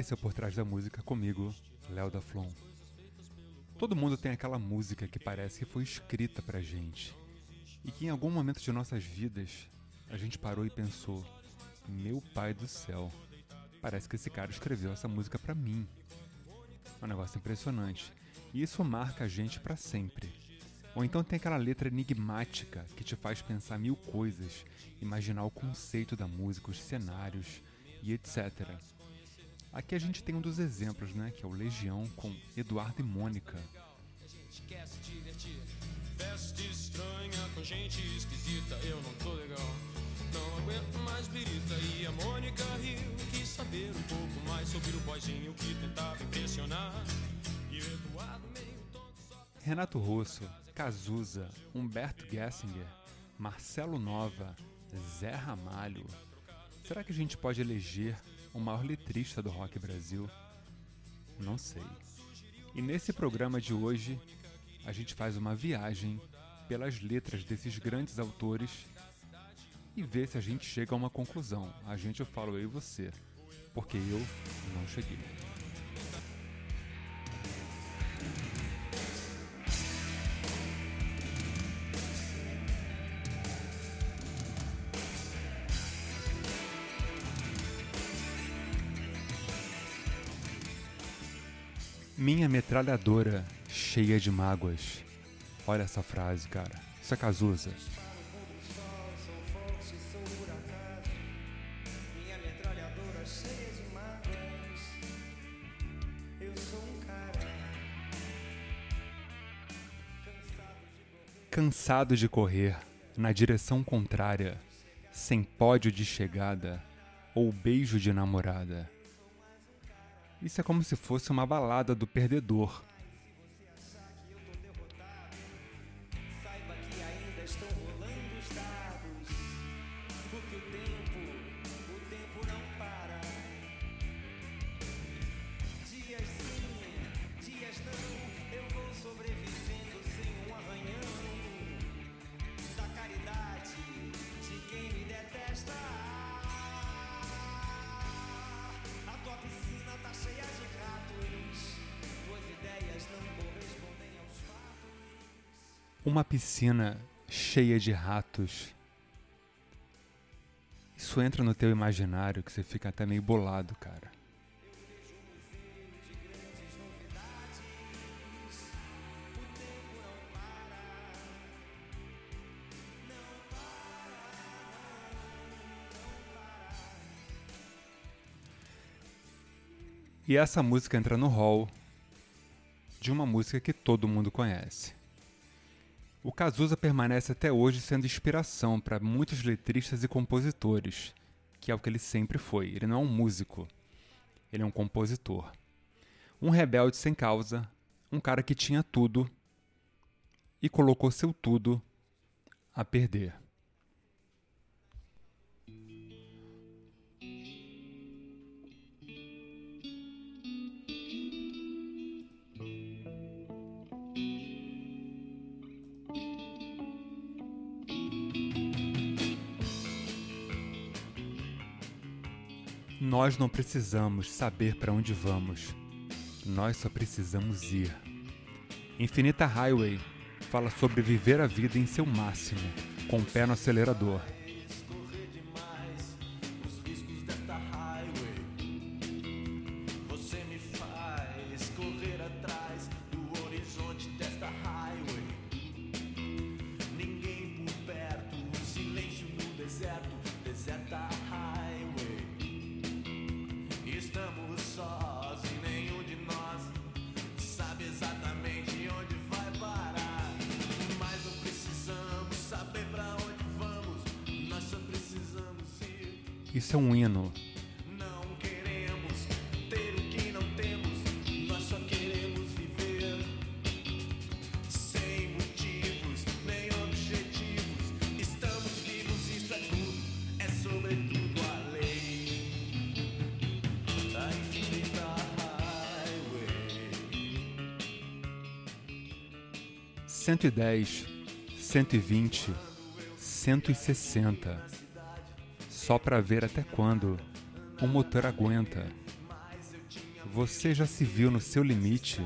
Esse é o Por Trás da Música comigo, Léo da Flon. Todo mundo tem aquela música que parece que foi escrita pra gente e que em algum momento de nossas vidas a gente parou e pensou: Meu pai do céu, parece que esse cara escreveu essa música pra mim. É um negócio impressionante. E isso marca a gente para sempre. Ou então tem aquela letra enigmática que te faz pensar mil coisas, imaginar o conceito da música, os cenários e etc. Aqui a gente tem um dos exemplos, né, que é o Legião com Eduardo e Mônica. Estranha com gente esquisita, eu não tô legal. Não aguento mais birita e a Mônica riu. Quis saber um pouco mais sobre o boizinho que tentava impressionar. E Eduardo meio tonto só... Renato Russo, Cazuza, Humberto Gessinger, Marcelo Nova, Zé Ramalho. Será que a gente pode eleger o maior letrista do rock Brasil? Não sei. E nesse programa de hoje, a gente faz uma viagem pelas letras desses grandes autores e vê se a gente chega a uma conclusão. A gente eu falo eu e você, porque eu não cheguei. Minha metralhadora cheia de mágoas. Olha essa frase, cara. Isso é Cazuza. Cansado de correr na direção contrária, sem pódio de chegada ou beijo de namorada. Isso é como se fosse uma balada do perdedor Uma piscina cheia de ratos. Isso entra no teu imaginário que você fica até meio bolado, cara. E essa música entra no hall de uma música que todo mundo conhece. O Cazuza permanece até hoje sendo inspiração para muitos letristas e compositores, que é o que ele sempre foi. Ele não é um músico, ele é um compositor. Um rebelde sem causa, um cara que tinha tudo e colocou seu tudo a perder. Nós não precisamos saber para onde vamos. Nós só precisamos ir. Infinita Highway fala sobre viver a vida em seu máximo, com o pé no acelerador. Isso é um hino. Não queremos ter o que não temos, nós só só para ver até quando o motor aguenta. Você já se viu no seu limite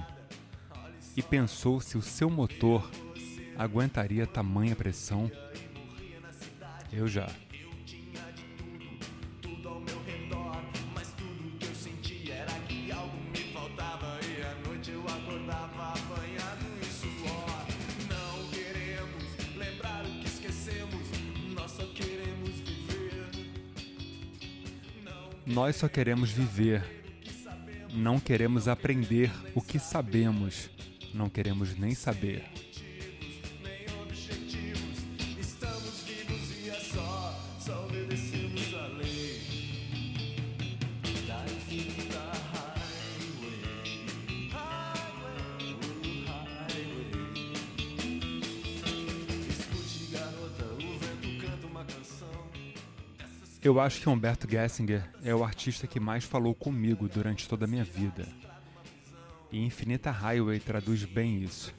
e pensou se o seu motor aguentaria tamanha pressão? Eu já. Nós só queremos viver. Não queremos aprender o que sabemos. Não queremos nem saber. Eu acho que Humberto Gessinger é o artista que mais falou comigo durante toda a minha vida. E Infinita Highway traduz bem isso.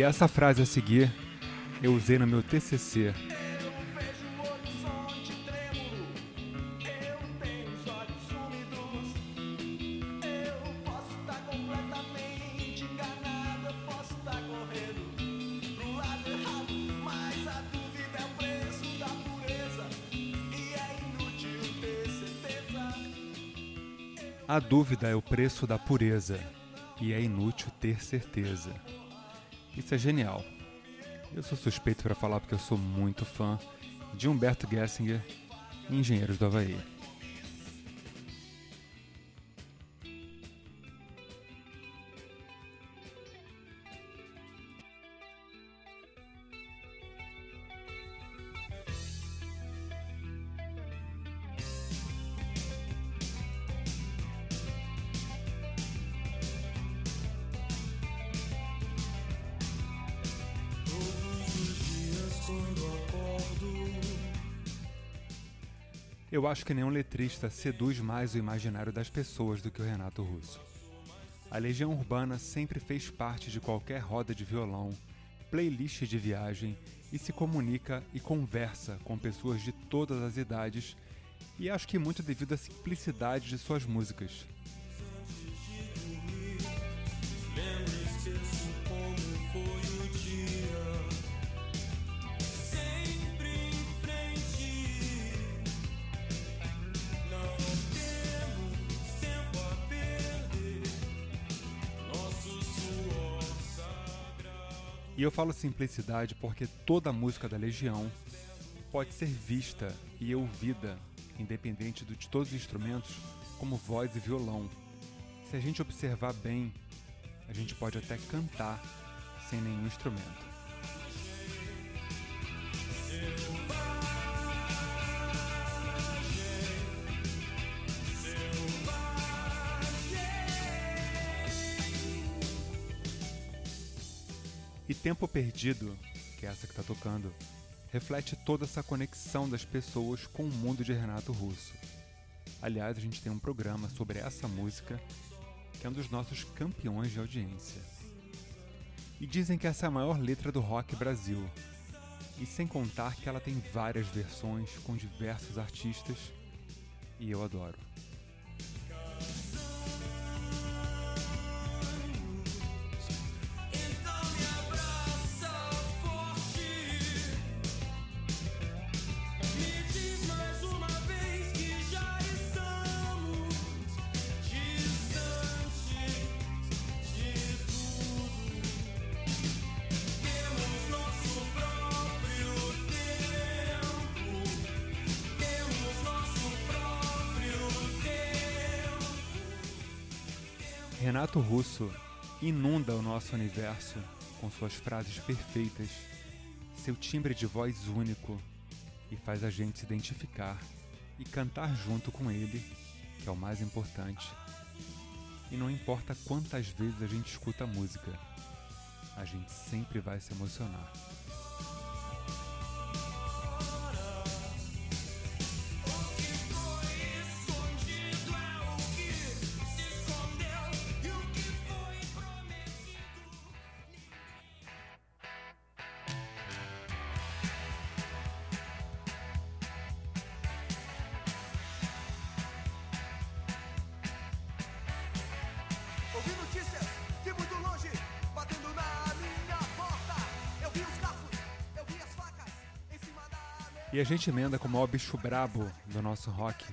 E essa frase a seguir eu usei no meu TCC. A dúvida é o preço da pureza e é inútil ter certeza. Isso é genial. Eu sou suspeito para falar porque eu sou muito fã de Humberto Gessinger Engenheiros do Havaí. Eu acho que nenhum letrista seduz mais o imaginário das pessoas do que o Renato Russo. A Legião Urbana sempre fez parte de qualquer roda de violão, playlist de viagem e se comunica e conversa com pessoas de todas as idades, e acho que muito devido à simplicidade de suas músicas. E eu falo simplicidade porque toda música da Legião pode ser vista e ouvida, independente de todos os instrumentos, como voz e violão. Se a gente observar bem, a gente pode até cantar sem nenhum instrumento. Tempo Perdido, que é essa que está tocando, reflete toda essa conexão das pessoas com o mundo de Renato Russo. Aliás, a gente tem um programa sobre essa música, que é um dos nossos campeões de audiência. E dizem que essa é a maior letra do rock Brasil. E sem contar que ela tem várias versões com diversos artistas, e eu adoro. Renato Russo inunda o nosso universo com suas frases perfeitas, seu timbre de voz único e faz a gente se identificar e cantar junto com ele, que é o mais importante. E não importa quantas vezes a gente escuta a música, a gente sempre vai se emocionar. E a gente emenda com o maior bicho brabo do nosso rock,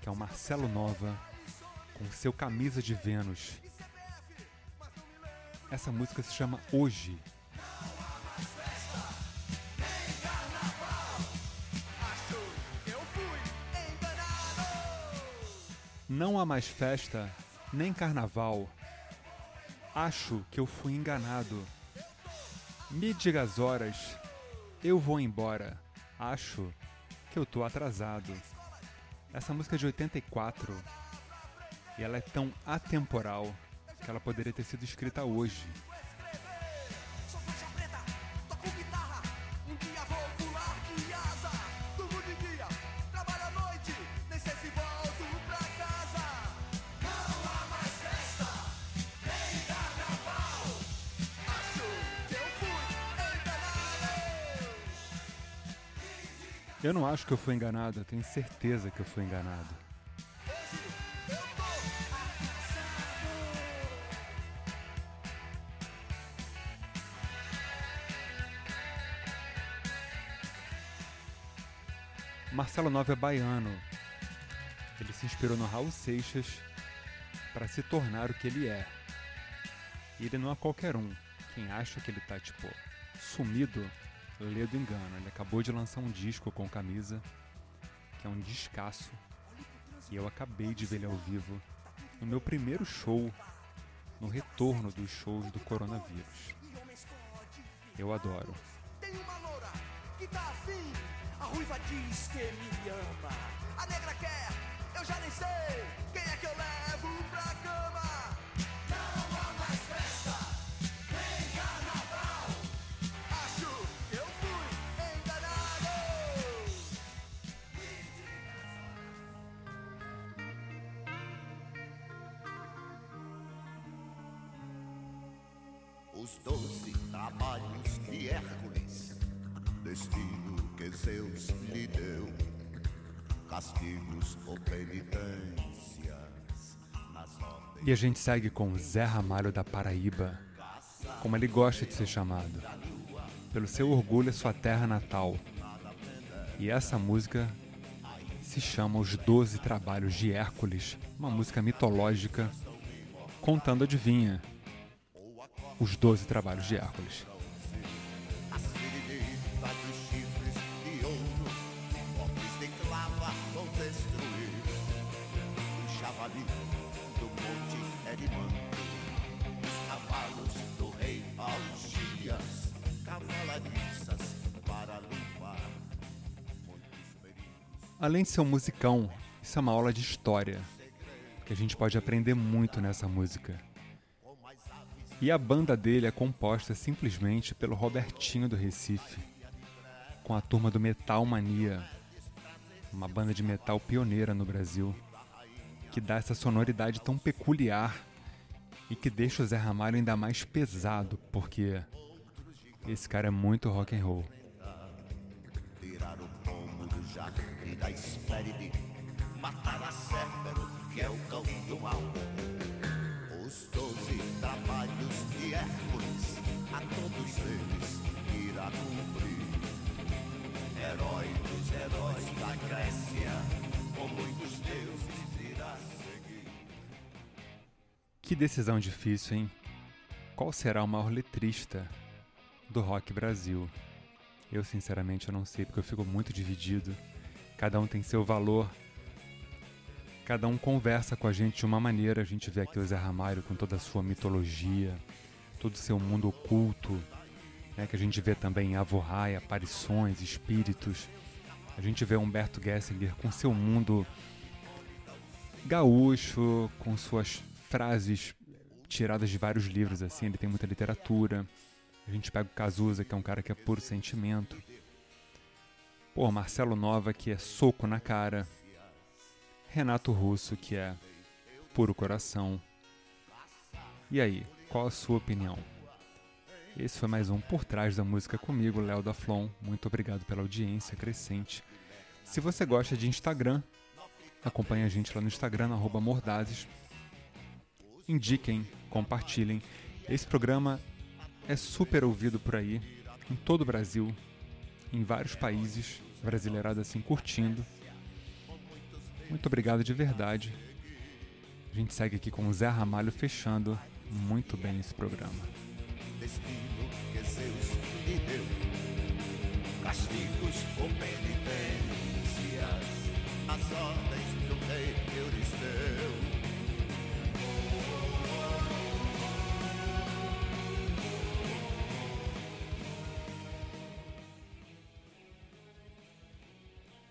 que é o Marcelo Nova, com seu Camisa de Vênus. Essa música se chama Hoje. Não há mais festa, nem carnaval. Acho que eu fui enganado. Me diga as horas, eu vou embora. Acho que eu tô atrasado. Essa música é de 84 e ela é tão atemporal que ela poderia ter sido escrita hoje. Eu não acho que eu fui enganado, eu tenho certeza que eu fui enganado. Marcelo Nova é baiano. Ele se inspirou no Raul Seixas para se tornar o que ele é. E ele não é qualquer um. Quem acha que ele tá, tipo, sumido lê do engano. Ele acabou de lançar um disco com camisa, que é um descasso. E eu acabei de ver ele ao vivo no meu primeiro show, no retorno dos shows do coronavírus. Eu adoro. Tem uma loura que tá afim, a ruiva diz que me ama. A negra quer, eu já nem sei quem é que eu levo pra cama. E a gente segue com Zé Ramalho da Paraíba, como ele gosta de ser chamado, pelo seu orgulho e sua terra natal. E essa música se chama Os Doze Trabalhos de Hércules, uma música mitológica contando adivinha os Doze Trabalhos de Hércules. Além de ser um musicão, isso é uma aula de história, que a gente pode aprender muito nessa música. E a banda dele é composta simplesmente pelo Robertinho do Recife, com a turma do Metal Mania, uma banda de metal pioneira no Brasil, que dá essa sonoridade tão peculiar e que deixa o Zé Ramalho ainda mais pesado, porque esse cara é muito rock and roll. Do jardim da matar a Céfero, que é o cão do mal. Os doze trabalhos de Hércules, a todos eles irá cumprir. Herói dos heróis da Grécia, com muitos deuses irá seguir. Que decisão difícil, hein? Qual será o maior letrista do rock Brasil? Eu sinceramente eu não sei, porque eu fico muito dividido. Cada um tem seu valor. Cada um conversa com a gente de uma maneira. A gente vê aqui o Zé Ramalho com toda a sua mitologia, todo o seu mundo oculto, né, que a gente vê também em Avorrai, aparições, espíritos. A gente vê Humberto Gessinger com seu mundo gaúcho, com suas frases tiradas de vários livros, assim, ele tem muita literatura. A gente pega o Cazuza, que é um cara que é puro sentimento. Pô, Marcelo Nova, que é soco na cara. Renato Russo, que é puro coração. E aí, qual a sua opinião? Esse foi mais um Por Trás da Música comigo, Léo da Flon. Muito obrigado pela audiência crescente. Se você gosta de Instagram, acompanhe a gente lá no Instagram, arroba Mordazes. Indiquem, compartilhem. Esse programa é super ouvido por aí, em todo o Brasil, em vários países, brasileirada assim curtindo. Muito obrigado de verdade. A gente segue aqui com o Zé Ramalho fechando muito bem esse programa. Castigos ou penitências, as ordens do rei Euristeu.